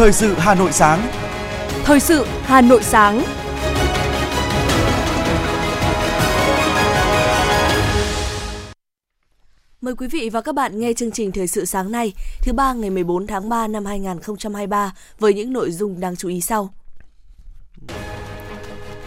Thời sự Hà Nội sáng. Thời sự Hà Nội sáng. Mời quý vị và các bạn nghe chương trình Thời sự sáng nay, thứ ba ngày 14 tháng 3 năm 2023 với những nội dung đáng chú ý sau.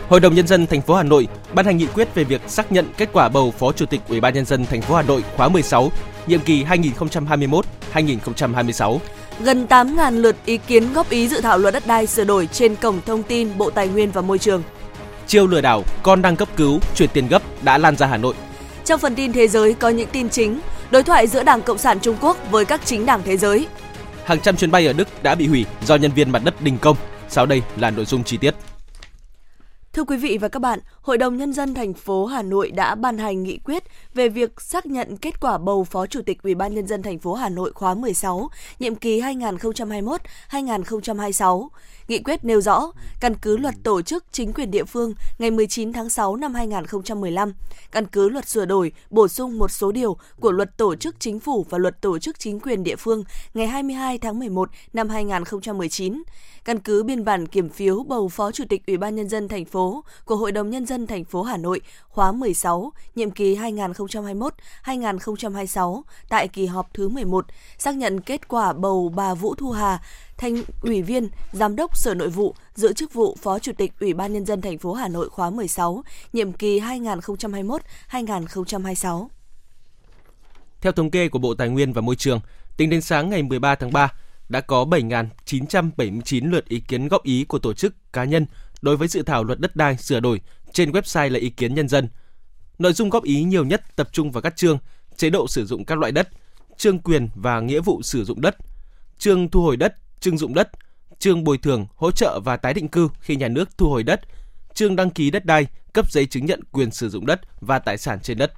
Hội đồng nhân dân thành phố Hà Nội ban hành nghị quyết về việc xác nhận kết quả bầu Phó Chủ tịch Ủy ban nhân dân thành phố Hà Nội khóa 16, nhiệm kỳ 2021-2026. Gần 8.000 lượt ý kiến góp ý dự thảo luật đất đai sửa đổi trên cổng thông tin Bộ Tài nguyên và Môi trường. Chiêu lừa đảo, con đang cấp cứu, chuyển tiền gấp đã lan ra Hà Nội. Trong phần tin thế giới có những tin chính, đối thoại giữa Đảng Cộng sản Trung Quốc với các chính đảng thế giới. Hàng trăm chuyến bay ở Đức đã bị hủy do nhân viên mặt đất đình công. Sau đây là nội dung chi tiết. Thưa quý vị và các bạn, Hội đồng Nhân dân thành phố Hà Nội đã ban hành nghị quyết về việc xác nhận kết quả bầu Phó Chủ tịch Ủy ban Nhân dân thành phố Hà Nội khóa 16, nhiệm kỳ 2021-2026. Nghị quyết nêu rõ, căn cứ luật tổ chức chính quyền địa phương ngày 19 tháng 6 năm 2015, căn cứ luật sửa đổi, bổ sung một số điều của luật tổ chức chính phủ và luật tổ chức chính quyền địa phương ngày 22 tháng 11 năm 2019, căn cứ biên bản kiểm phiếu bầu Phó Chủ tịch Ủy ban Nhân dân thành phố của Hội đồng Nhân dân thành phố Hà Nội khóa 16, nhiệm kỳ 2021-2026 tại kỳ họp thứ 11, xác nhận kết quả bầu bà Vũ Thu Hà, thành ủy viên, giám đốc Sở Nội vụ, giữ chức vụ Phó Chủ tịch Ủy ban Nhân dân thành phố Hà Nội khóa 16, nhiệm kỳ 2021-2026. Theo thống kê của Bộ Tài nguyên và Môi trường, tính đến sáng ngày 13 tháng 3, đã có 7.979 lượt ý kiến góp ý của tổ chức cá nhân đối với dự thảo luật đất đai sửa đổi trên website là ý kiến nhân dân. Nội dung góp ý nhiều nhất tập trung vào các chương chế độ sử dụng các loại đất, chương quyền và nghĩa vụ sử dụng đất, chương thu hồi đất, chương dụng đất, chương bồi thường, hỗ trợ và tái định cư khi nhà nước thu hồi đất, chương đăng ký đất đai, cấp giấy chứng nhận quyền sử dụng đất và tài sản trên đất.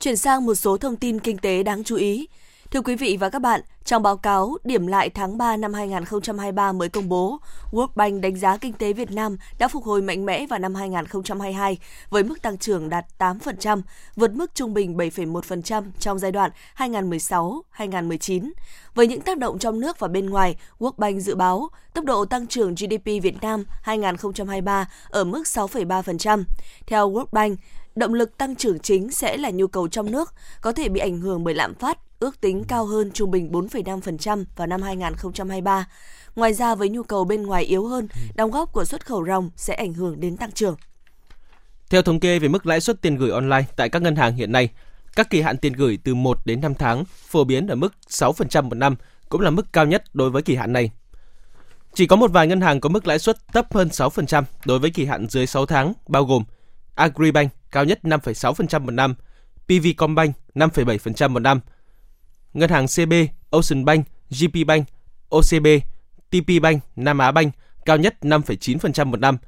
Chuyển sang một số thông tin kinh tế đáng chú ý. Thưa quý vị và các bạn, trong báo cáo điểm lại tháng 3 năm 2023 mới công bố, World Bank đánh giá kinh tế Việt Nam đã phục hồi mạnh mẽ vào năm 2022 với mức tăng trưởng đạt 8%, vượt mức trung bình 7,1% trong giai đoạn 2016-2019. Với những tác động trong nước và bên ngoài, World Bank dự báo tốc độ tăng trưởng GDP Việt Nam 2023 ở mức 6,3%. Theo World Bank, động lực tăng trưởng chính sẽ là nhu cầu trong nước, có thể bị ảnh hưởng bởi lạm phát, ước tính cao hơn trung bình 4,5% vào năm 2023. Ngoài ra với nhu cầu bên ngoài yếu hơn, đóng góp của xuất khẩu ròng sẽ ảnh hưởng đến tăng trưởng. Theo thống kê về mức lãi suất tiền gửi online tại các ngân hàng hiện nay, các kỳ hạn tiền gửi từ 1 đến 5 tháng phổ biến ở mức 6% một năm, cũng là mức cao nhất đối với kỳ hạn này. Chỉ có một vài ngân hàng có mức lãi suất thấp hơn 6% đối với kỳ hạn dưới 6 tháng, bao gồm Agribank cao nhất 5,6% một năm, PVcombank 5,7% một năm, Ngân hàng CB, Ocean Bank, GP Bank, OCB, TP Bank, Nam Á Bank cao nhất 5,9% một năm.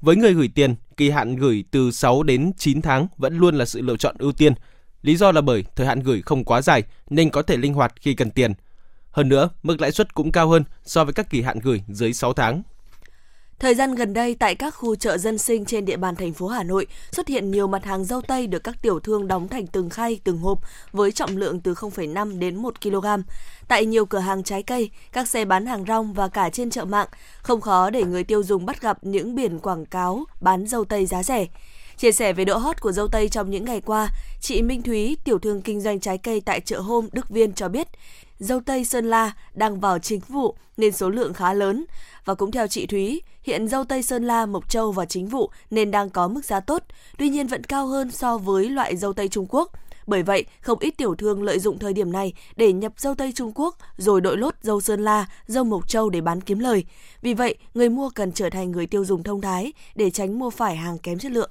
Với người gửi tiền, kỳ hạn gửi từ 6 đến 9 tháng vẫn luôn là sự lựa chọn ưu tiên. Lý do là bởi thời hạn gửi không quá dài nên có thể linh hoạt khi cần tiền. Hơn nữa, mức lãi suất cũng cao hơn so với các kỳ hạn gửi dưới 6 tháng. Thời gian gần đây tại các khu chợ dân sinh trên địa bàn thành phố Hà Nội xuất hiện nhiều mặt hàng dâu tây được các tiểu thương đóng thành từng khay, từng hộp với trọng lượng từ 0,5 đến 1 kg. Tại nhiều cửa hàng trái cây, các xe bán hàng rong và cả trên chợ mạng, không khó để người tiêu dùng bắt gặp những biển quảng cáo bán dâu tây giá rẻ. Chia sẻ về độ hot của dâu tây trong những ngày qua, chị Minh Thúy, tiểu thương kinh doanh trái cây tại chợ Hôm Đức Viên cho biết, dâu tây Sơn La đang vào chính vụ nên số lượng khá lớn. Và cũng theo chị Thúy, hiện dâu tây Sơn La, Mộc Châu và chính vụ nên đang có mức giá tốt, tuy nhiên vẫn cao hơn so với loại dâu tây Trung Quốc. Bởi vậy, không ít tiểu thương lợi dụng thời điểm này để nhập dâu tây Trung Quốc rồi đội lốt dâu Sơn La, dâu Mộc Châu để bán kiếm lời. Vì vậy, người mua cần trở thành người tiêu dùng thông thái để tránh mua phải hàng kém chất lượng.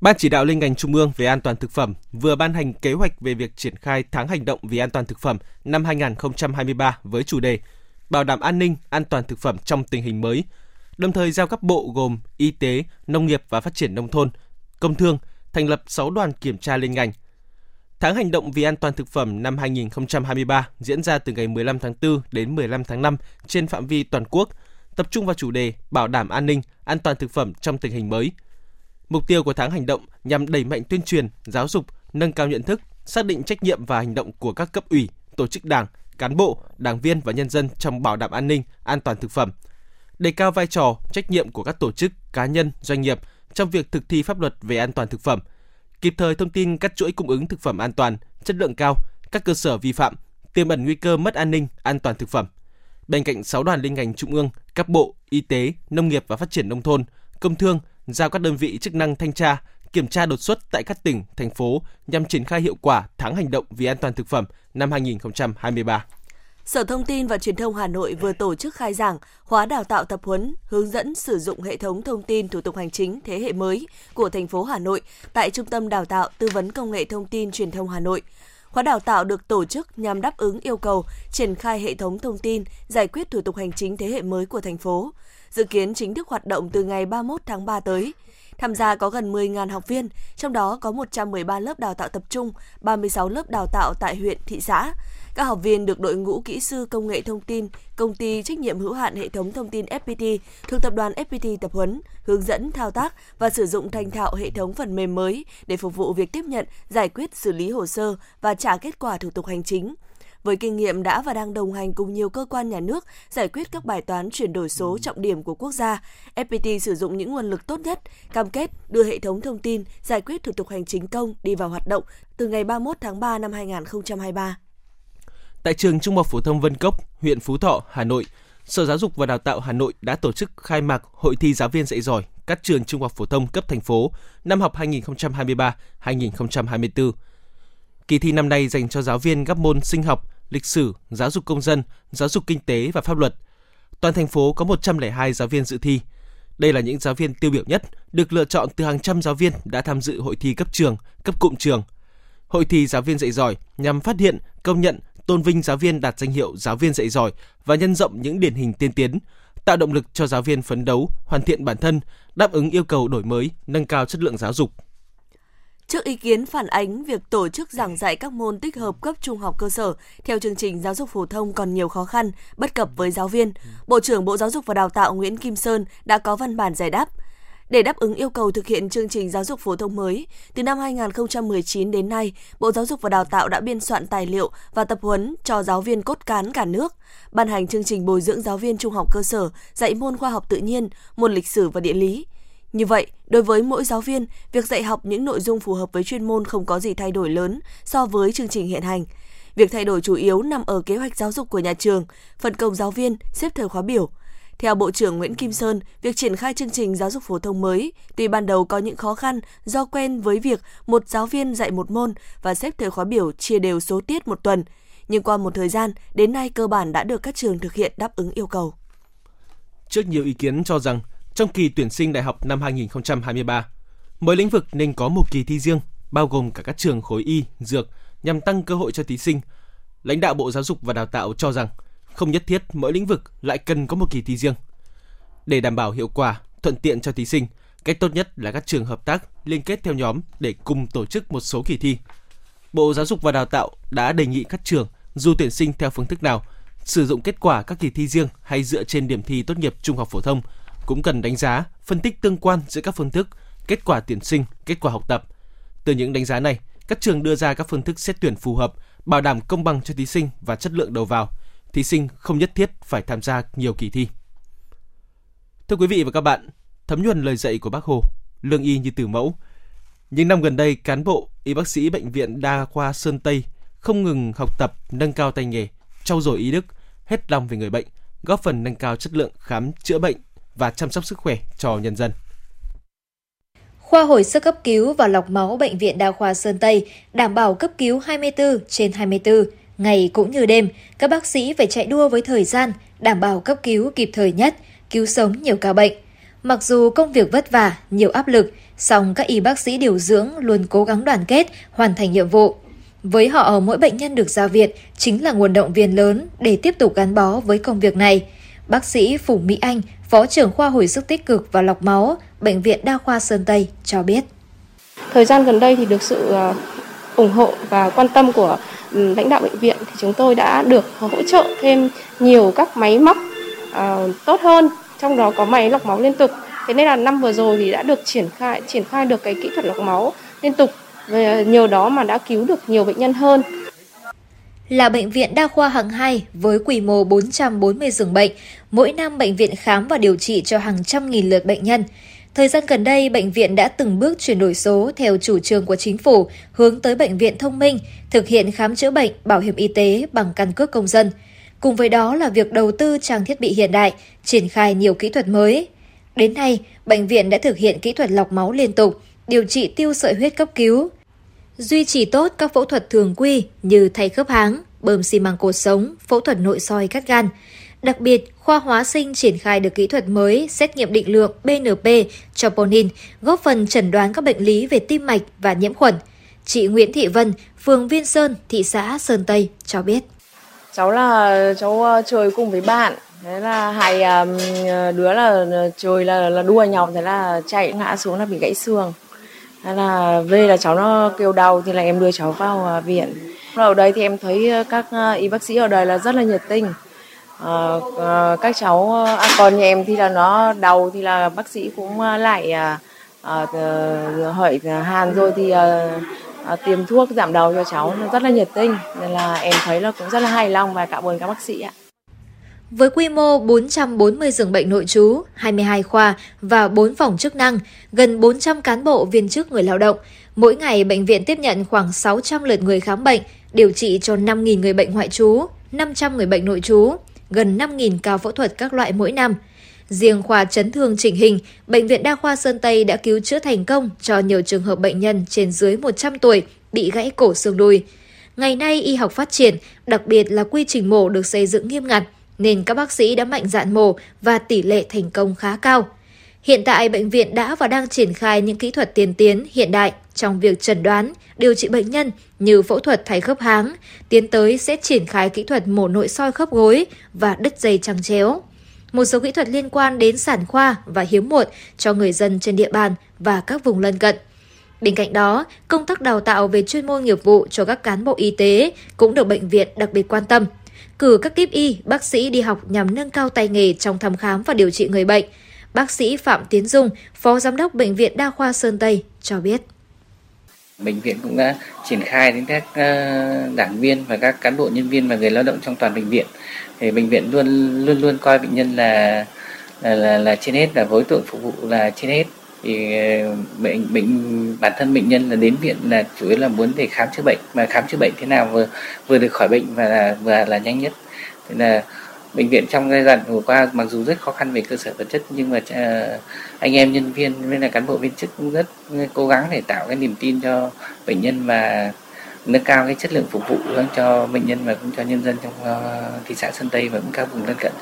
Ban chỉ đạo liên ngành Trung ương về an toàn thực phẩm vừa ban hành kế hoạch về việc triển khai tháng hành động vì an toàn thực phẩm năm 2023 với chủ đề Bảo đảm an ninh, an toàn thực phẩm trong tình hình mới, đồng thời giao các bộ gồm Y tế, Nông nghiệp và Phát triển Nông thôn, Công thương thành lập 6 đoàn kiểm tra liên ngành. Tháng hành động vì an toàn thực phẩm năm 2023 diễn ra từ ngày 15 tháng 4 đến 15 tháng 5 trên phạm vi toàn quốc, tập trung vào chủ đề bảo đảm an ninh, an toàn thực phẩm trong tình hình mới – Mục tiêu của tháng hành động nhằm đẩy mạnh tuyên truyền, giáo dục, nâng cao nhận thức, xác định trách nhiệm và hành động của các cấp ủy, tổ chức đảng, cán bộ, đảng viên và nhân dân trong bảo đảm an ninh, an toàn thực phẩm. Đề cao vai trò, trách nhiệm của các tổ chức, cá nhân, doanh nghiệp trong việc thực thi pháp luật về an toàn thực phẩm, kịp thời thông tin các chuỗi cung ứng thực phẩm an toàn, chất lượng cao, các cơ sở vi phạm, tiềm ẩn nguy cơ mất an ninh, an toàn thực phẩm. Bên cạnh 6 đoàn liên ngành trung ương, các bộ, y tế, nông nghiệp và phát triển nông thôn, công thương, giao các đơn vị chức năng thanh tra, kiểm tra đột xuất tại các tỉnh, thành phố nhằm triển khai hiệu quả tháng hành động vì an toàn thực phẩm năm 2023. Sở Thông tin và Truyền thông Hà Nội vừa tổ chức khai giảng khóa đào tạo tập huấn hướng dẫn sử dụng hệ thống thông tin thủ tục hành chính thế hệ mới của thành phố Hà Nội tại Trung tâm Đào tạo Tư vấn Công nghệ Thông tin Truyền thông Hà Nội. Khóa đào tạo được tổ chức nhằm đáp ứng yêu cầu triển khai hệ thống thông tin, giải quyết thủ tục hành chính thế hệ mới của thành phố dự kiến chính thức hoạt động từ ngày 31 tháng 3 tới. Tham gia có gần 10.000 học viên, trong đó có 113 lớp đào tạo tập trung, 36 lớp đào tạo tại huyện, thị xã. Các học viên được đội ngũ kỹ sư công nghệ thông tin, công ty trách nhiệm hữu hạn hệ thống thông tin FPT thuộc tập đoàn FPT tập huấn, hướng dẫn thao tác và sử dụng thành thạo hệ thống phần mềm mới để phục vụ việc tiếp nhận, giải quyết, xử lý hồ sơ và trả kết quả thủ tục hành chính với kinh nghiệm đã và đang đồng hành cùng nhiều cơ quan nhà nước giải quyết các bài toán chuyển đổi số trọng điểm của quốc gia, FPT sử dụng những nguồn lực tốt nhất, cam kết đưa hệ thống thông tin giải quyết thủ tục hành chính công đi vào hoạt động từ ngày 31 tháng 3 năm 2023. Tại trường Trung học phổ thông Vân Cốc, huyện Phú Thọ, Hà Nội, Sở Giáo dục và Đào tạo Hà Nội đã tổ chức khai mạc Hội thi giáo viên dạy giỏi các trường trung học phổ thông cấp thành phố năm học 2023-2024. Kỳ thi năm nay dành cho giáo viên các môn sinh học, lịch sử, giáo dục công dân, giáo dục kinh tế và pháp luật. Toàn thành phố có 102 giáo viên dự thi. Đây là những giáo viên tiêu biểu nhất, được lựa chọn từ hàng trăm giáo viên đã tham dự hội thi cấp trường, cấp cụm trường. Hội thi giáo viên dạy giỏi nhằm phát hiện, công nhận, tôn vinh giáo viên đạt danh hiệu giáo viên dạy giỏi và nhân rộng những điển hình tiên tiến, tạo động lực cho giáo viên phấn đấu, hoàn thiện bản thân, đáp ứng yêu cầu đổi mới, nâng cao chất lượng giáo dục. Trước ý kiến phản ánh việc tổ chức giảng dạy các môn tích hợp cấp trung học cơ sở theo chương trình giáo dục phổ thông còn nhiều khó khăn, bất cập với giáo viên, Bộ trưởng Bộ Giáo dục và Đào tạo Nguyễn Kim Sơn đã có văn bản giải đáp. Để đáp ứng yêu cầu thực hiện chương trình giáo dục phổ thông mới, từ năm 2019 đến nay, Bộ Giáo dục và Đào tạo đã biên soạn tài liệu và tập huấn cho giáo viên cốt cán cả nước, ban hành chương trình bồi dưỡng giáo viên trung học cơ sở dạy môn khoa học tự nhiên, môn lịch sử và địa lý – như vậy, đối với mỗi giáo viên, việc dạy học những nội dung phù hợp với chuyên môn không có gì thay đổi lớn so với chương trình hiện hành. Việc thay đổi chủ yếu nằm ở kế hoạch giáo dục của nhà trường, phân công giáo viên, xếp thời khóa biểu. Theo Bộ trưởng Nguyễn Kim Sơn, việc triển khai chương trình giáo dục phổ thông mới tuy ban đầu có những khó khăn do quen với việc một giáo viên dạy một môn và xếp thời khóa biểu chia đều số tiết một tuần, nhưng qua một thời gian, đến nay cơ bản đã được các trường thực hiện đáp ứng yêu cầu. Trước nhiều ý kiến cho rằng trong kỳ tuyển sinh đại học năm 2023. Mỗi lĩnh vực nên có một kỳ thi riêng, bao gồm cả các trường khối y, dược nhằm tăng cơ hội cho thí sinh. Lãnh đạo Bộ Giáo dục và Đào tạo cho rằng không nhất thiết mỗi lĩnh vực lại cần có một kỳ thi riêng. Để đảm bảo hiệu quả, thuận tiện cho thí sinh, cách tốt nhất là các trường hợp tác liên kết theo nhóm để cùng tổ chức một số kỳ thi. Bộ Giáo dục và Đào tạo đã đề nghị các trường dù tuyển sinh theo phương thức nào, sử dụng kết quả các kỳ thi riêng hay dựa trên điểm thi tốt nghiệp trung học phổ thông cũng cần đánh giá, phân tích tương quan giữa các phương thức, kết quả tuyển sinh, kết quả học tập. Từ những đánh giá này, các trường đưa ra các phương thức xét tuyển phù hợp, bảo đảm công bằng cho thí sinh và chất lượng đầu vào. Thí sinh không nhất thiết phải tham gia nhiều kỳ thi. Thưa quý vị và các bạn, thấm nhuần lời dạy của Bác Hồ, lương y như từ mẫu. Những năm gần đây, cán bộ, y bác sĩ bệnh viện đa khoa Sơn Tây không ngừng học tập, nâng cao tay nghề, trau dồi ý đức, hết lòng về người bệnh, góp phần nâng cao chất lượng khám chữa bệnh và chăm sóc sức khỏe cho nhân dân. Khoa hồi sức cấp cứu và lọc máu Bệnh viện Đa khoa Sơn Tây đảm bảo cấp cứu 24 trên 24, ngày cũng như đêm. Các bác sĩ phải chạy đua với thời gian, đảm bảo cấp cứu kịp thời nhất, cứu sống nhiều ca bệnh. Mặc dù công việc vất vả, nhiều áp lực, song các y bác sĩ điều dưỡng luôn cố gắng đoàn kết, hoàn thành nhiệm vụ. Với họ, mỗi bệnh nhân được ra viện chính là nguồn động viên lớn để tiếp tục gắn bó với công việc này. Bác sĩ Phủ Mỹ Anh, Phó trưởng khoa hồi sức tích cực và lọc máu, Bệnh viện Đa khoa Sơn Tây cho biết. Thời gian gần đây thì được sự ờ, ủng hộ và quan tâm của ừ, lãnh đạo bệnh viện thì chúng tôi đã được hỗ trợ thêm nhiều các máy móc uh, tốt hơn trong đó có máy lọc máu liên tục. Thế nên là năm vừa rồi thì đã được triển khai triển khai được cái kỹ thuật lọc máu liên tục. Nhờ đó mà đã cứu được nhiều bệnh nhân hơn là bệnh viện đa khoa hạng 2 với quy mô 440 giường bệnh. Mỗi năm bệnh viện khám và điều trị cho hàng trăm nghìn lượt bệnh nhân. Thời gian gần đây, bệnh viện đã từng bước chuyển đổi số theo chủ trương của chính phủ, hướng tới bệnh viện thông minh, thực hiện khám chữa bệnh, bảo hiểm y tế bằng căn cước công dân. Cùng với đó là việc đầu tư trang thiết bị hiện đại, triển khai nhiều kỹ thuật mới. Đến nay, bệnh viện đã thực hiện kỹ thuật lọc máu liên tục, điều trị tiêu sợi huyết cấp cứu, duy trì tốt các phẫu thuật thường quy như thay khớp háng, bơm xi măng cột sống, phẫu thuật nội soi cắt gan. Đặc biệt, khoa hóa sinh triển khai được kỹ thuật mới xét nghiệm định lượng BNP troponin, góp phần chẩn đoán các bệnh lý về tim mạch và nhiễm khuẩn. Chị Nguyễn Thị Vân, phường Viên Sơn, thị xã Sơn Tây cho biết. Cháu là cháu ờ, chơi cùng với bạn, thế là hai ờ, đứa là ờ, chơi là, là đua nhau, thế là chạy ngã xuống là bị gãy xương. Thế là về là cháu nó kêu đau thì là em đưa cháu vào à, viện. Ở đây thì em thấy à, các à, y bác sĩ ở đây là rất là nhiệt tình. À, các cháu à, còn nhà em thì là nó đau thì là bác sĩ cũng lại à, à, ờ, hỏi hàn rồi thì à, à, tiêm thuốc giảm đau cho cháu rất là nhiệt tình nên là em thấy là cũng rất là hài lòng và cảm ơn các bác sĩ ạ. Với quy mô 440 giường bệnh nội trú, 22 khoa và 4 phòng chức năng, gần 400 cán bộ viên chức người lao động, mỗi ngày bệnh viện tiếp nhận khoảng 600 lượt người khám bệnh, điều trị cho 5.000 người bệnh ngoại trú, 500 người bệnh nội trú, gần 5.000 ca phẫu thuật các loại mỗi năm. Riêng khoa chấn thương chỉnh hình, Bệnh viện Đa khoa Sơn Tây đã cứu chữa thành công cho nhiều trường hợp bệnh nhân trên dưới 100 tuổi bị gãy cổ xương đùi. Ngày nay y học phát triển, đặc biệt là quy trình mổ được xây dựng nghiêm ngặt, nên các bác sĩ đã mạnh dạn mổ và tỷ lệ thành công khá cao. Hiện tại, bệnh viện đã và đang triển khai những kỹ thuật tiên tiến hiện đại trong việc chẩn đoán, điều trị bệnh nhân như phẫu thuật thay khớp háng, tiến tới sẽ triển khai kỹ thuật mổ nội soi khớp gối và đứt dây trăng chéo. Một số kỹ thuật liên quan đến sản khoa và hiếm muộn cho người dân trên địa bàn và các vùng lân cận. Bên cạnh đó, công tác đào tạo về chuyên môn nghiệp vụ cho các cán bộ y tế cũng được bệnh viện đặc biệt quan tâm – cử các kíp y, bác sĩ đi học nhằm nâng cao tay nghề trong thăm khám và điều trị người bệnh. Bác sĩ Phạm Tiến Dung, Phó Giám đốc Bệnh viện Đa khoa Sơn Tây cho biết. Bệnh viện cũng đã triển khai đến các ờ, đảng viên và các cán bộ nhân viên và người lao động trong toàn bệnh viện. Thì bệnh viện luôn luôn luôn coi bệnh nhân là là, là, là trên hết là với tượng phục vụ là trên hết thì ờ, bệnh bệnh, bản thân bệnh nhân là đến viện là chủ yếu là muốn để khám chữa bệnh mà khám chữa bệnh thế nào vừa vừa được khỏi bệnh và là vừa là nhanh nhất thế là bệnh viện trong giai đoạn vừa qua mặc dù rất khó khăn về cơ sở vật chất, nhưng mà ờ, anh em nhân viên với là cán bộ viên chức cũng rất cố gắng để tạo cái niềm tin cho bệnh nhân và nâng cao cái chất lượng phục vụ cho bệnh nhân và cũng cho nhân dân trong ờ, thị xã Sơn Tây và cũng các vùng lân cận.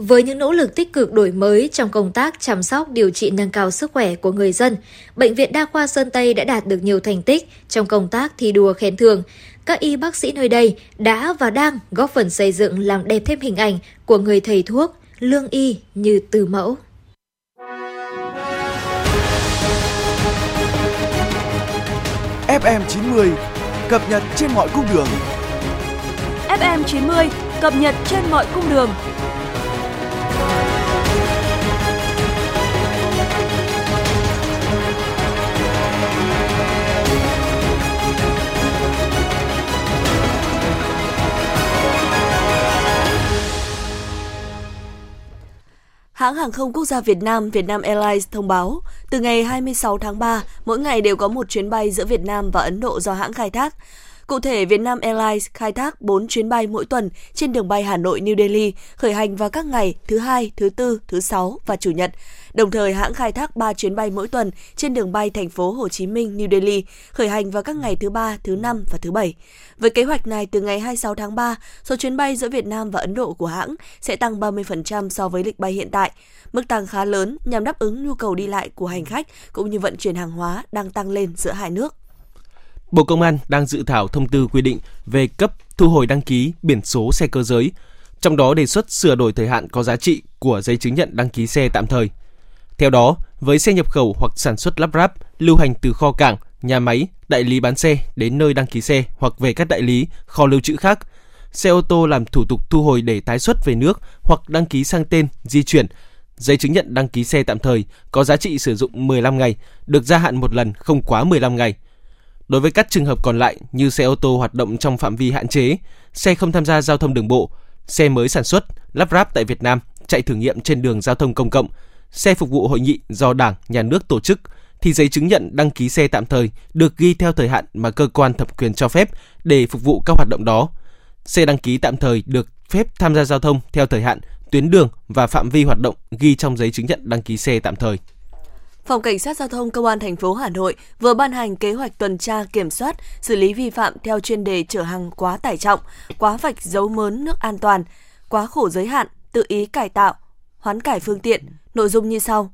Với những nỗ lực tích cực đổi mới trong công tác chăm sóc điều trị nâng cao sức khỏe của người dân, Bệnh viện Đa khoa Sơn Tây đã đạt được nhiều thành tích trong công tác thi đua khen thưởng. Các y bác sĩ nơi đây đã và đang góp phần xây dựng làm đẹp thêm hình ảnh của người thầy thuốc, lương y như từ mẫu. FM 90 cập nhật trên mọi cung đường. FM 90 cập nhật trên mọi cung đường. Hãng hàng không quốc gia Việt Nam Vietnam Airlines thông báo, từ ngày 26 tháng 3, mỗi ngày đều có một chuyến bay giữa Việt Nam và Ấn Độ do hãng khai thác. Cụ thể, Vietnam Airlines khai thác 4 chuyến bay mỗi tuần trên đường bay Hà Nội New Delhi, khởi hành vào các ngày thứ hai, thứ tư, thứ sáu và chủ nhật Đồng thời hãng khai thác 3 chuyến bay mỗi tuần trên đường bay thành phố Hồ Chí Minh New Delhi, khởi hành vào các ngày thứ ba, thứ năm và thứ bảy. Với kế hoạch này từ ngày 26 tháng 3, số chuyến bay giữa Việt Nam và Ấn Độ của hãng sẽ tăng 30% so với lịch bay hiện tại. Mức tăng khá lớn nhằm đáp ứng nhu cầu đi lại của hành khách cũng như vận chuyển hàng hóa đang tăng lên giữa hai nước. Bộ Công an đang dự thảo thông tư quy định về cấp thu hồi đăng ký biển số xe cơ giới, trong đó đề xuất sửa đổi thời hạn có giá trị của giấy chứng nhận đăng ký xe tạm thời. Theo đó, với xe nhập khẩu hoặc sản xuất lắp ráp, lưu hành từ kho cảng, nhà máy, đại lý bán xe đến nơi đăng ký xe hoặc về các đại lý, kho lưu trữ khác, xe ô tô làm thủ tục thu hồi để tái xuất về nước hoặc đăng ký sang tên, di chuyển, giấy chứng nhận đăng ký xe tạm thời có giá trị sử dụng 15 ngày, được gia hạn một lần không quá 15 ngày. Đối với các trường hợp còn lại như xe ô tô hoạt động trong phạm vi hạn chế, xe không tham gia giao thông đường bộ, xe mới sản xuất, lắp ráp tại Việt Nam, chạy thử nghiệm trên đường giao thông công cộng, xe phục vụ hội nghị do Đảng, Nhà nước tổ chức thì giấy chứng nhận đăng ký xe tạm thời được ghi theo thời hạn mà cơ quan thẩm quyền cho phép để phục vụ các hoạt động đó. Xe đăng ký tạm thời được phép tham gia giao thông theo thời hạn, tuyến đường và phạm vi hoạt động ghi trong giấy chứng nhận đăng ký xe tạm thời. Phòng Cảnh sát Giao thông Công an thành phố Hà Nội vừa ban hành kế hoạch tuần tra kiểm soát, xử lý vi phạm theo chuyên đề chở hàng quá tải trọng, quá vạch dấu mớn nước an toàn, quá khổ giới hạn, tự ý cải tạo, hoán cải phương tiện. Nội dung như sau.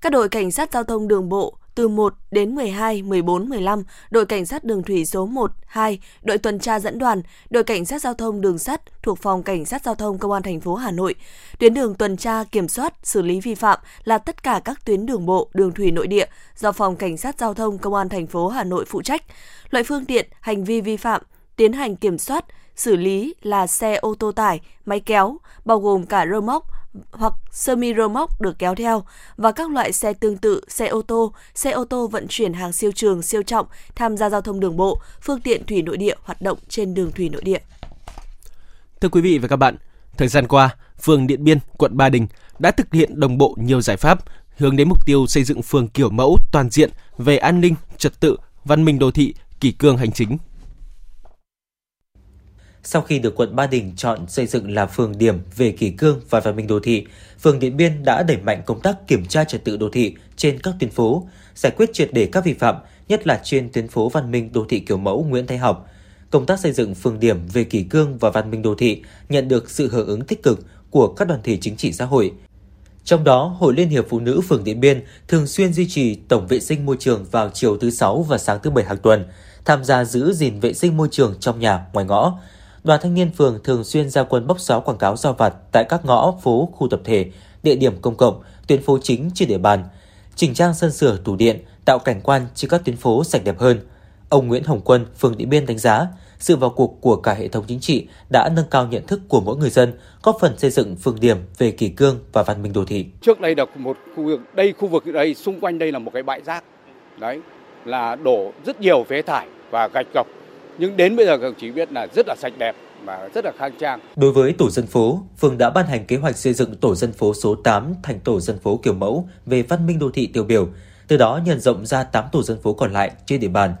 Các đội cảnh sát giao thông đường bộ từ 1 đến 12, 14, 15, đội cảnh sát đường thủy số 1, 2, đội tuần tra dẫn đoàn, đội cảnh sát giao thông đường sắt thuộc phòng cảnh sát giao thông công an thành phố Hà Nội. Tuyến đường tuần tra kiểm soát xử lý vi phạm là tất cả các tuyến đường bộ, đường thủy nội địa do phòng cảnh sát giao thông công an thành phố Hà Nội phụ trách. Loại phương tiện hành vi vi phạm tiến hành kiểm soát xử lý là xe ô tô tải, máy kéo, bao gồm cả rơ móc, hoặc semi rơ móc được kéo theo và các loại xe tương tự xe ô tô, xe ô tô vận chuyển hàng siêu trường, siêu trọng tham gia giao thông đường bộ, phương tiện thủy nội địa hoạt động trên đường thủy nội địa. Thưa quý vị và các bạn, thời gian qua, phường Điện Biên, quận Ba Đình đã thực hiện đồng bộ nhiều giải pháp hướng đến mục tiêu xây dựng phường kiểu mẫu toàn diện về an ninh, trật tự, văn minh đô thị, kỷ cương hành chính, sau khi được quận Ba Đình chọn xây dựng là phường điểm về kỷ cương và văn minh đô thị, phường Điện Biên đã đẩy mạnh công tác kiểm tra trật tự đô thị trên các tuyến phố, giải quyết triệt để các vi phạm, nhất là trên tuyến phố văn minh đô thị kiểu mẫu Nguyễn Thái Học. Công tác xây dựng phường điểm về kỷ cương và văn minh đô thị nhận được sự hưởng ứng tích cực của các đoàn thể chính trị xã hội. Trong đó, Hội Liên hiệp Phụ nữ phường Điện Biên thường xuyên duy trì tổng vệ sinh môi trường vào chiều thứ sáu và sáng thứ bảy hàng tuần, tham gia giữ gìn vệ sinh môi trường trong nhà, ngoài ngõ, Đoàn thanh niên phường thường xuyên ra quân bóc xóa quảng cáo giao vặt tại các ngõ, phố, khu tập thể, địa điểm công cộng, tuyến phố chính trên địa bàn, chỉnh trang sân sửa tủ điện, tạo cảnh quan trên các tuyến phố sạch đẹp hơn. Ông Nguyễn Hồng Quân, phường Điện Biên đánh giá, sự vào cuộc của cả hệ thống chính trị đã nâng cao nhận thức của mỗi người dân, góp phần xây dựng phương điểm về kỷ cương và văn minh đô thị. Trước đây là một khu vực, đây khu vực đây xung quanh đây là một cái bãi rác. Đấy, là đổ rất nhiều phế thải và gạch gọc nhưng đến bây giờ các chỉ biết là rất là sạch đẹp và rất là khang trang. Đối với tổ dân phố, phường đã ban hành kế hoạch xây dựng tổ dân phố số 8 thành tổ dân phố kiểu mẫu về văn minh đô thị tiêu biểu, từ đó nhân rộng ra 8 tổ dân phố còn lại trên địa bàn.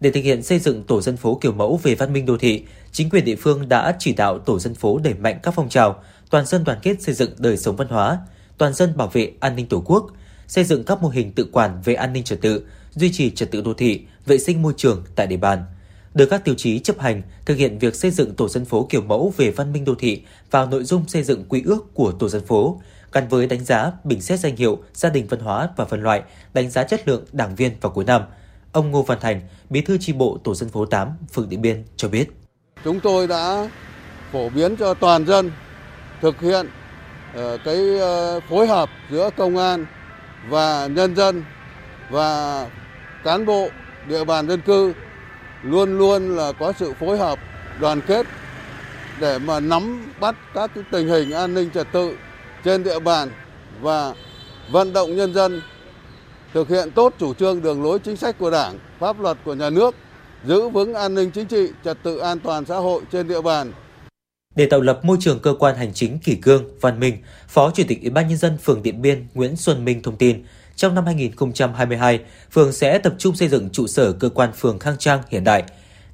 Để thực hiện xây dựng tổ dân phố kiểu mẫu về văn minh đô thị, chính quyền địa phương đã chỉ đạo tổ dân phố đẩy mạnh các phong trào toàn dân đoàn kết xây dựng đời sống văn hóa, toàn dân bảo vệ an ninh tổ quốc, xây dựng các mô hình tự quản về an ninh trật tự, duy trì trật tự đô thị, vệ sinh môi trường tại địa bàn – đưa các tiêu chí chấp hành thực hiện việc xây dựng tổ dân phố kiểu mẫu về văn minh đô thị vào nội dung xây dựng quy ước của tổ dân phố, gắn với đánh giá, bình xét danh hiệu, gia đình văn hóa và phân loại, đánh giá chất lượng đảng viên vào cuối năm. Ông Ngô Văn Thành, Bí thư tri bộ tổ dân phố 8, phường Điện Biên cho biết. Chúng tôi đã phổ biến cho toàn dân thực hiện ờ, cái ờ, phối hợp giữa công an và nhân dân và cán bộ địa bàn dân cư luôn luôn là có sự phối hợp đoàn kết để mà nắm bắt các cái tình hình an ninh trật tự trên địa bàn và vận động nhân dân thực hiện tốt chủ trương đường lối chính sách của Đảng, pháp luật của nhà nước, giữ vững an ninh chính trị, trật tự an toàn xã hội trên địa bàn. Để tạo lập môi trường cơ quan hành chính kỷ cương, văn minh, Phó Chủ tịch Ủy ban nhân dân phường Điện Biên Nguyễn Xuân Minh thông tin, trong năm 2022, phường sẽ tập trung xây dựng trụ sở cơ quan phường khang trang hiện đại.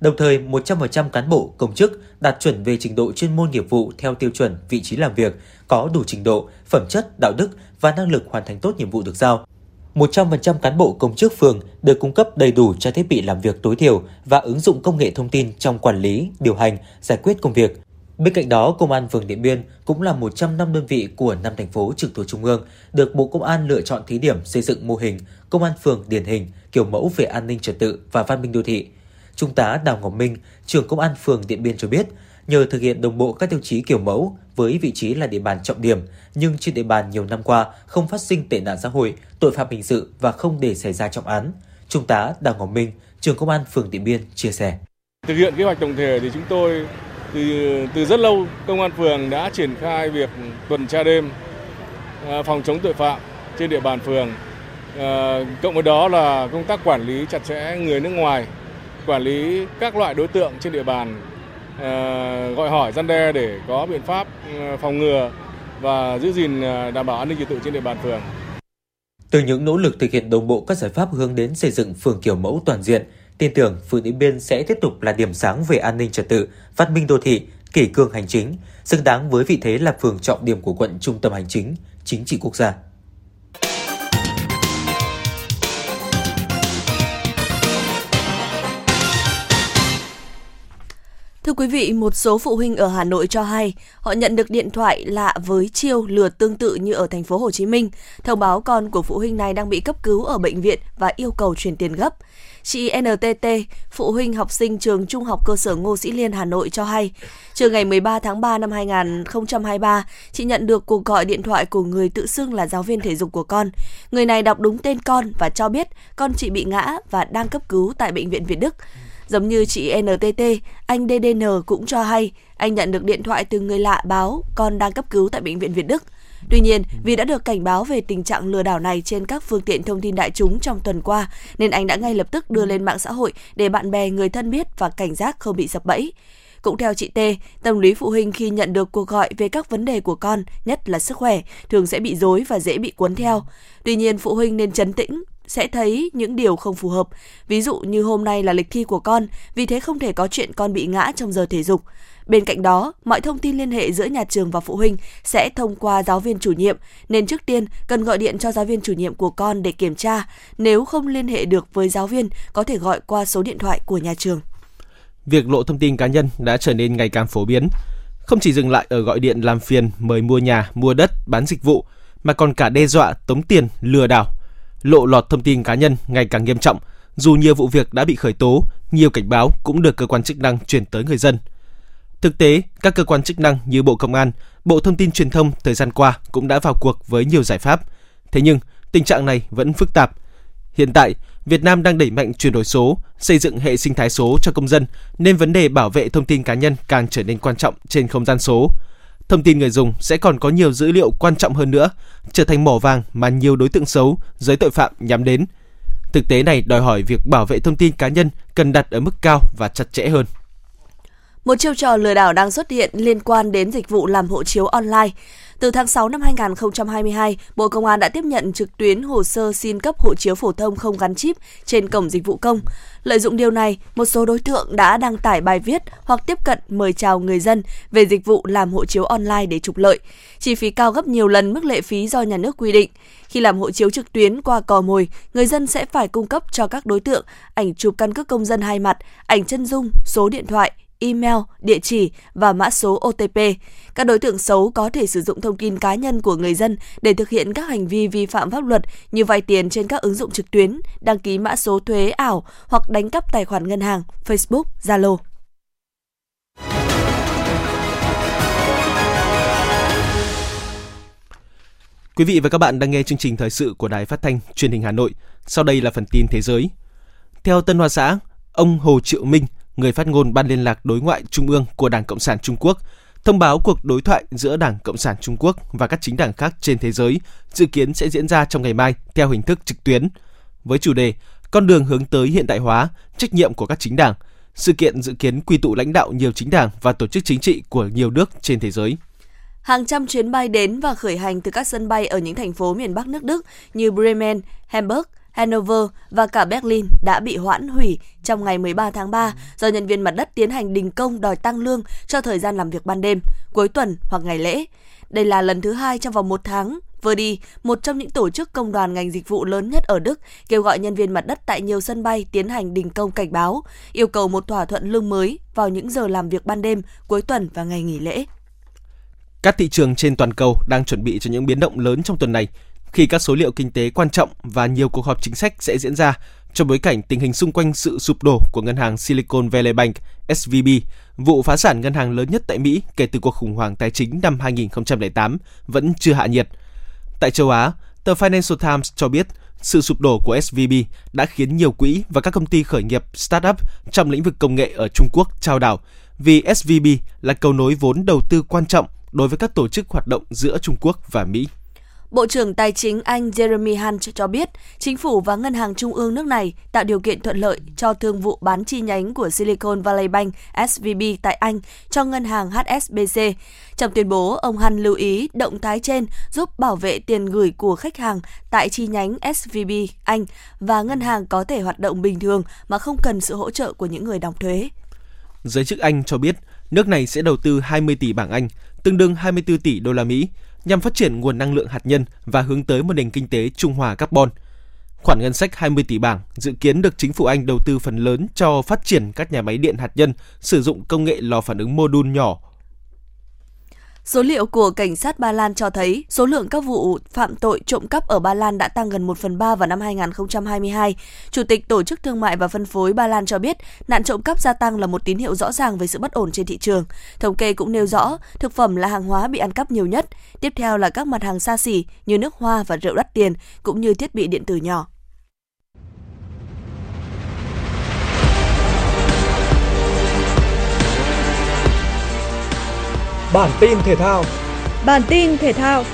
Đồng thời, 100% cán bộ, công chức đạt chuẩn về trình độ chuyên môn nghiệp vụ theo tiêu chuẩn vị trí làm việc, có đủ trình độ, phẩm chất, đạo đức và năng lực hoàn thành tốt nhiệm vụ được giao. 100% cán bộ công chức phường được cung cấp đầy đủ trang thiết bị làm việc tối thiểu và ứng dụng công nghệ thông tin trong quản lý, điều hành, giải quyết công việc. Bên cạnh đó, Công an phường Điện Biên cũng là một trong năm đơn vị của năm thành phố trực thuộc Trung ương được Bộ Công an lựa chọn thí điểm xây dựng mô hình Công an phường điển hình kiểu mẫu về an ninh trật tự và văn minh đô thị. Trung tá Đào Ngọc Minh, trưởng Công an phường Điện Biên cho biết, nhờ thực hiện đồng bộ các tiêu chí kiểu mẫu với vị trí là địa bàn trọng điểm, nhưng trên địa bàn nhiều năm qua không phát sinh tệ nạn xã hội, tội phạm hình sự và không để xảy ra trọng án. Trung tá Đào Ngọc Minh, trưởng Công an phường Điện Biên chia sẻ. Thực hiện kế hoạch tổng thể thì chúng tôi từ từ rất lâu công an phường đã triển khai việc tuần tra đêm à, phòng chống tội phạm trên địa bàn phường. À, cộng với đó là công tác quản lý chặt chẽ người nước ngoài, quản lý các loại đối tượng trên địa bàn, à, gọi hỏi gian đe để có biện pháp phòng ngừa và giữ gìn đảm bảo an ninh trật tự trên địa bàn phường. Từ những nỗ lực thực hiện đồng bộ các giải pháp hướng đến xây dựng phường kiểu mẫu toàn diện, tin tưởng phường Điện Biên sẽ tiếp tục là điểm sáng về an ninh trật tự, văn minh đô thị, kỷ cương hành chính, xứng đáng với vị thế là phường trọng điểm của quận trung tâm hành chính, chính trị quốc gia. Thưa quý vị, một số phụ huynh ở Hà Nội cho hay họ nhận được điện thoại lạ với chiêu lừa tương tự như ở thành phố Hồ Chí Minh, thông báo con của phụ huynh này đang bị cấp cứu ở bệnh viện và yêu cầu chuyển tiền gấp. Chị NTT, phụ huynh học sinh trường Trung học cơ sở Ngô Sĩ Liên Hà Nội cho hay, trưa ngày 13 tháng 3 năm 2023, chị nhận được cuộc gọi điện thoại của người tự xưng là giáo viên thể dục của con. Người này đọc đúng tên con và cho biết con chị bị ngã và đang cấp cứu tại bệnh viện Việt Đức. Giống như chị NTT, anh DDN cũng cho hay anh nhận được điện thoại từ người lạ báo con đang cấp cứu tại bệnh viện Việt Đức. Tuy nhiên, vì đã được cảnh báo về tình trạng lừa đảo này trên các phương tiện thông tin đại chúng trong tuần qua, nên anh đã ngay lập tức đưa lên mạng xã hội để bạn bè người thân biết và cảnh giác không bị sập bẫy. Cũng theo chị T, tâm lý phụ huynh khi nhận được cuộc gọi về các vấn đề của con, nhất là sức khỏe, thường sẽ bị dối và dễ bị cuốn theo. Tuy nhiên, phụ huynh nên chấn tĩnh, sẽ thấy những điều không phù hợp. Ví dụ như hôm nay là lịch thi của con, vì thế không thể có chuyện con bị ngã trong giờ thể dục. Bên cạnh đó, mọi thông tin liên hệ giữa nhà trường và phụ huynh sẽ thông qua giáo viên chủ nhiệm, nên trước tiên cần gọi điện cho giáo viên chủ nhiệm của con để kiểm tra. Nếu không liên hệ được với giáo viên, có thể gọi qua số điện thoại của nhà trường. Việc lộ thông tin cá nhân đã trở nên ngày càng phổ biến. Không chỉ dừng lại ở gọi điện làm phiền, mời mua nhà, mua đất, bán dịch vụ, mà còn cả đe dọa, tống tiền, lừa đảo. Lộ lọt thông tin cá nhân ngày càng nghiêm trọng. Dù nhiều vụ việc đã bị khởi tố, nhiều cảnh báo cũng được cơ quan chức năng chuyển tới người dân – Thực tế, các cơ quan chức năng như Bộ Công an, Bộ Thông tin Truyền thông thời gian qua cũng đã vào cuộc với nhiều giải pháp. Thế nhưng, tình trạng này vẫn phức tạp. Hiện tại, Việt Nam đang đẩy mạnh chuyển đổi số, xây dựng hệ sinh thái số cho công dân, nên vấn đề bảo vệ thông tin cá nhân càng trở nên quan trọng trên không gian số. Thông tin người dùng sẽ còn có nhiều dữ liệu quan trọng hơn nữa, trở thành mỏ vàng mà nhiều đối tượng xấu, giới tội phạm nhắm đến. Thực tế này đòi hỏi việc bảo vệ thông tin cá nhân cần đặt ở mức cao và chặt chẽ hơn. Một chiêu trò lừa đảo đang xuất hiện liên quan đến dịch vụ làm hộ chiếu online. Từ tháng 6 năm 2022, Bộ Công an đã tiếp nhận trực tuyến hồ sơ xin cấp hộ chiếu phổ thông không gắn chip trên cổng dịch vụ công. Lợi dụng điều này, một số đối tượng đã đăng tải bài viết hoặc tiếp cận mời chào người dân về dịch vụ làm hộ chiếu online để trục lợi. Chi phí cao gấp nhiều lần mức lệ phí do nhà nước quy định. Khi làm hộ chiếu trực tuyến qua cò mồi, người dân sẽ phải cung cấp cho các đối tượng ảnh chụp căn cước công dân hai mặt, ảnh chân dung, số điện thoại, email, địa chỉ và mã số OTP. Các đối tượng xấu có thể sử dụng thông tin cá nhân của người dân để thực hiện các hành vi vi phạm pháp luật như vay tiền trên các ứng dụng trực tuyến, đăng ký mã số thuế ảo hoặc đánh cắp tài khoản ngân hàng, Facebook, Zalo. Quý vị và các bạn đang nghe chương trình thời sự của Đài Phát thanh Truyền hình Hà Nội. Sau đây là phần tin thế giới. Theo Tân Hoa Xã, ông Hồ Triệu Minh, người phát ngôn Ban liên lạc đối ngoại Trung ương của Đảng Cộng sản Trung Quốc, thông báo cuộc đối thoại giữa Đảng Cộng sản Trung Quốc và các chính đảng khác trên thế giới dự kiến sẽ diễn ra trong ngày mai theo hình thức trực tuyến. Với chủ đề Con đường hướng tới hiện đại hóa, trách nhiệm của các chính đảng, sự kiện dự kiến quy tụ lãnh đạo nhiều chính đảng và tổ chức chính trị của nhiều nước trên thế giới. Hàng trăm chuyến bay đến và khởi hành từ các sân bay ở những thành phố miền Bắc nước Đức như Bremen, Hamburg, Hanover và cả Berlin đã bị hoãn hủy trong ngày 13 tháng 3 do nhân viên mặt đất tiến hành đình công đòi tăng lương cho thời gian làm việc ban đêm, cuối tuần hoặc ngày lễ. Đây là lần thứ hai trong vòng một tháng Verdi, một trong những tổ chức công đoàn ngành dịch vụ lớn nhất ở Đức, kêu gọi nhân viên mặt đất tại nhiều sân bay tiến hành đình công cảnh báo, yêu cầu một thỏa thuận lương mới vào những giờ làm việc ban đêm, cuối tuần và ngày nghỉ lễ. Các thị trường trên toàn cầu đang chuẩn bị cho những biến động lớn trong tuần này khi các số liệu kinh tế quan trọng và nhiều cuộc họp chính sách sẽ diễn ra trong bối cảnh tình hình xung quanh sự sụp đổ của ngân hàng Silicon Valley Bank SVB, vụ phá sản ngân hàng lớn nhất tại Mỹ kể từ cuộc khủng hoảng tài chính năm 2008 vẫn chưa hạ nhiệt. Tại châu Á, tờ Financial Times cho biết sự sụp đổ của SVB đã khiến nhiều quỹ và các công ty khởi nghiệp startup trong lĩnh vực công nghệ ở Trung Quốc trao đảo vì SVB là cầu nối vốn đầu tư quan trọng đối với các tổ chức hoạt động giữa Trung Quốc và Mỹ. Bộ trưởng Tài chính Anh Jeremy Hunt cho biết, chính phủ và ngân hàng trung ương nước này tạo điều kiện thuận lợi cho thương vụ bán chi nhánh của Silicon Valley Bank SVB tại Anh cho ngân hàng HSBC. Trong tuyên bố, ông Hunt lưu ý động thái trên giúp bảo vệ tiền gửi của khách hàng tại chi nhánh SVB Anh và ngân hàng có thể hoạt động bình thường mà không cần sự hỗ trợ của những người đóng thuế. Giới chức Anh cho biết, nước này sẽ đầu tư 20 tỷ bảng Anh, tương đương 24 tỷ đô la Mỹ nhằm phát triển nguồn năng lượng hạt nhân và hướng tới một nền kinh tế trung hòa carbon. Khoản ngân sách 20 tỷ bảng dự kiến được chính phủ Anh đầu tư phần lớn cho phát triển các nhà máy điện hạt nhân sử dụng công nghệ lò phản ứng mô đun nhỏ Số liệu của cảnh sát Ba Lan cho thấy số lượng các vụ phạm tội trộm cắp ở Ba Lan đã tăng gần 1 phần 3 vào năm 2022. Chủ tịch Tổ chức Thương mại và Phân phối Ba Lan cho biết nạn trộm cắp gia tăng là một tín hiệu rõ ràng về sự bất ổn trên thị trường. Thống kê cũng nêu rõ thực phẩm là hàng hóa bị ăn cắp nhiều nhất, tiếp theo là các mặt hàng xa xỉ như nước hoa và rượu đắt tiền, cũng như thiết bị điện tử nhỏ. Bản tin thể thao. Bản tin thể thao.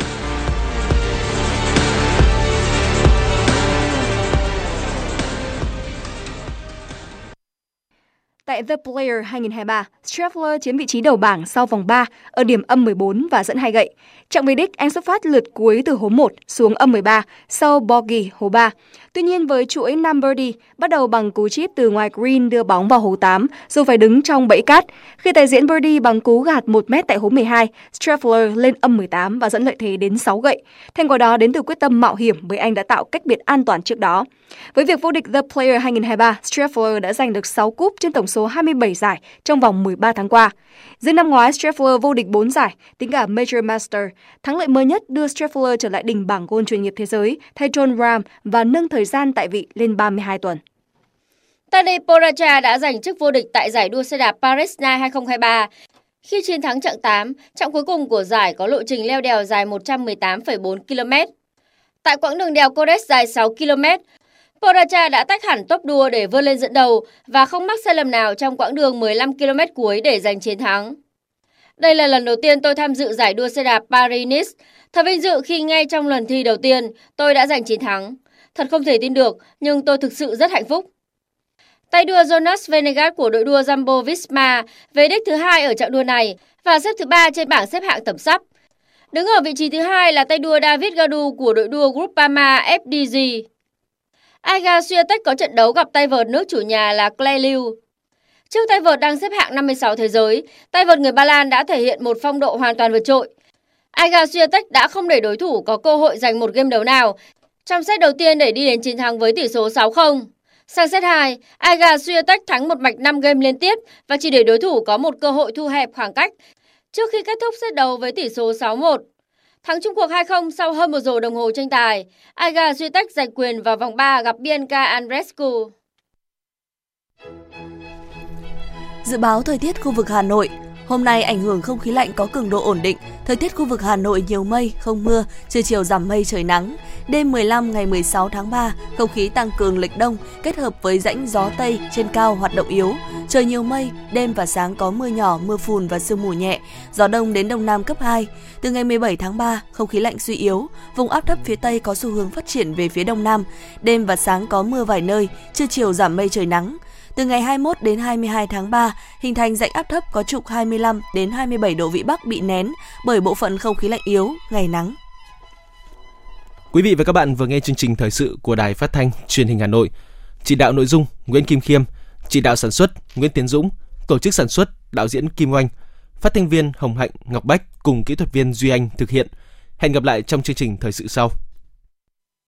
Tại The Player 2023, Streffler chiếm vị trí đầu bảng sau vòng 3 ở điểm âm 14 và dẫn hai gậy. Trọng về đích, anh xuất phát lượt cuối từ hố 1 xuống âm 13 sau bogey hố 3. Tuy nhiên với chuỗi 5 birdie, bắt đầu bằng cú chip từ ngoài green đưa bóng vào hố 8, dù phải đứng trong bẫy cát. Khi tài diễn birdie bằng cú gạt 1 mét tại hố 12, Streffler lên âm 18 và dẫn lợi thế đến 6 gậy. Thành quả đó đến từ quyết tâm mạo hiểm bởi anh đã tạo cách biệt an toàn trước đó. Với việc vô địch The Player 2023, Streffler đã giành được 6 cúp trên tổng số 27 giải trong vòng 13 tháng qua. Giữa năm ngoái, Streffler vô địch 4 giải, tính cả Major Master. Thắng lợi mới nhất đưa Streffler trở lại đỉnh bảng gôn chuyên nghiệp thế giới, thay John Ram và nâng thời gian tại vị lên 32 tuần. Tadej Pogacar đã giành chức vô địch tại giải đua xe đạp Paris-Nice 2023 khi chiến thắng chặng 8, chặng cuối cùng của giải có lộ trình leo đèo dài 118,4 km. Tại quãng đường đèo Codes dài 6 km, Pogacar đã tách hẳn top đua để vươn lên dẫn đầu và không mắc sai lầm nào trong quãng đường 15 km cuối để giành chiến thắng. Đây là lần đầu tiên tôi tham dự giải đua xe đạp Paris-Nice. Thật vinh dự khi ngay trong lần thi đầu tiên tôi đã giành chiến thắng. Thật không thể tin được, nhưng tôi thực sự rất hạnh phúc. Tay đua Jonas Venegas của đội đua Jumbo Visma về đích thứ hai ở chặng đua này và xếp thứ ba trên bảng xếp hạng tầm sắp. Đứng ở vị trí thứ hai là tay đua David Gadu của đội đua Groupama FDG. Aiga Swiatek có trận đấu gặp tay vợt nước chủ nhà là Clay Liu. Trước tay vợt đang xếp hạng 56 thế giới, tay vợt người Ba Lan đã thể hiện một phong độ hoàn toàn vượt trội. Aiga Swiatek đã không để đối thủ có cơ hội giành một game đấu nào trong set đầu tiên để đi đến chiến thắng với tỷ số 6-0. Sang set 2, Aiga Swiatek thắng một mạch 5 game liên tiếp và chỉ để đối thủ có một cơ hội thu hẹp khoảng cách trước khi kết thúc set đấu với tỷ số 6-1. Thắng chung cuộc 2-0 sau hơn một giờ đồng hồ tranh tài, Aiga Swiatek giành quyền vào vòng 3 gặp Bianca Andreescu. Dự báo thời tiết khu vực Hà Nội Hôm nay ảnh hưởng không khí lạnh có cường độ ổn định, thời tiết khu vực Hà Nội nhiều mây, không mưa, trưa chiều giảm mây trời nắng. Đêm 15 ngày 16 tháng 3, không khí tăng cường lệch đông kết hợp với rãnh gió Tây trên cao hoạt động yếu. Trời nhiều mây, đêm và sáng có mưa nhỏ, mưa phùn và sương mù nhẹ, gió đông đến đông nam cấp 2. Từ ngày 17 tháng 3, không khí lạnh suy yếu, vùng áp thấp phía Tây có xu hướng phát triển về phía đông nam. Đêm và sáng có mưa vài nơi, trưa chiều giảm mây trời nắng. Từ ngày 21 đến 22 tháng 3, hình thành dạnh áp thấp có trục 25 đến 27 độ vĩ Bắc bị nén bởi bộ phận không khí lạnh yếu, ngày nắng. Quý vị và các bạn vừa nghe chương trình thời sự của Đài Phát thanh Truyền hình Hà Nội. Chỉ đạo nội dung Nguyễn Kim Khiêm, chỉ đạo sản xuất Nguyễn Tiến Dũng, tổ chức sản xuất đạo diễn Kim Oanh, phát thanh viên Hồng Hạnh, Ngọc Bách cùng kỹ thuật viên Duy Anh thực hiện. Hẹn gặp lại trong chương trình thời sự sau.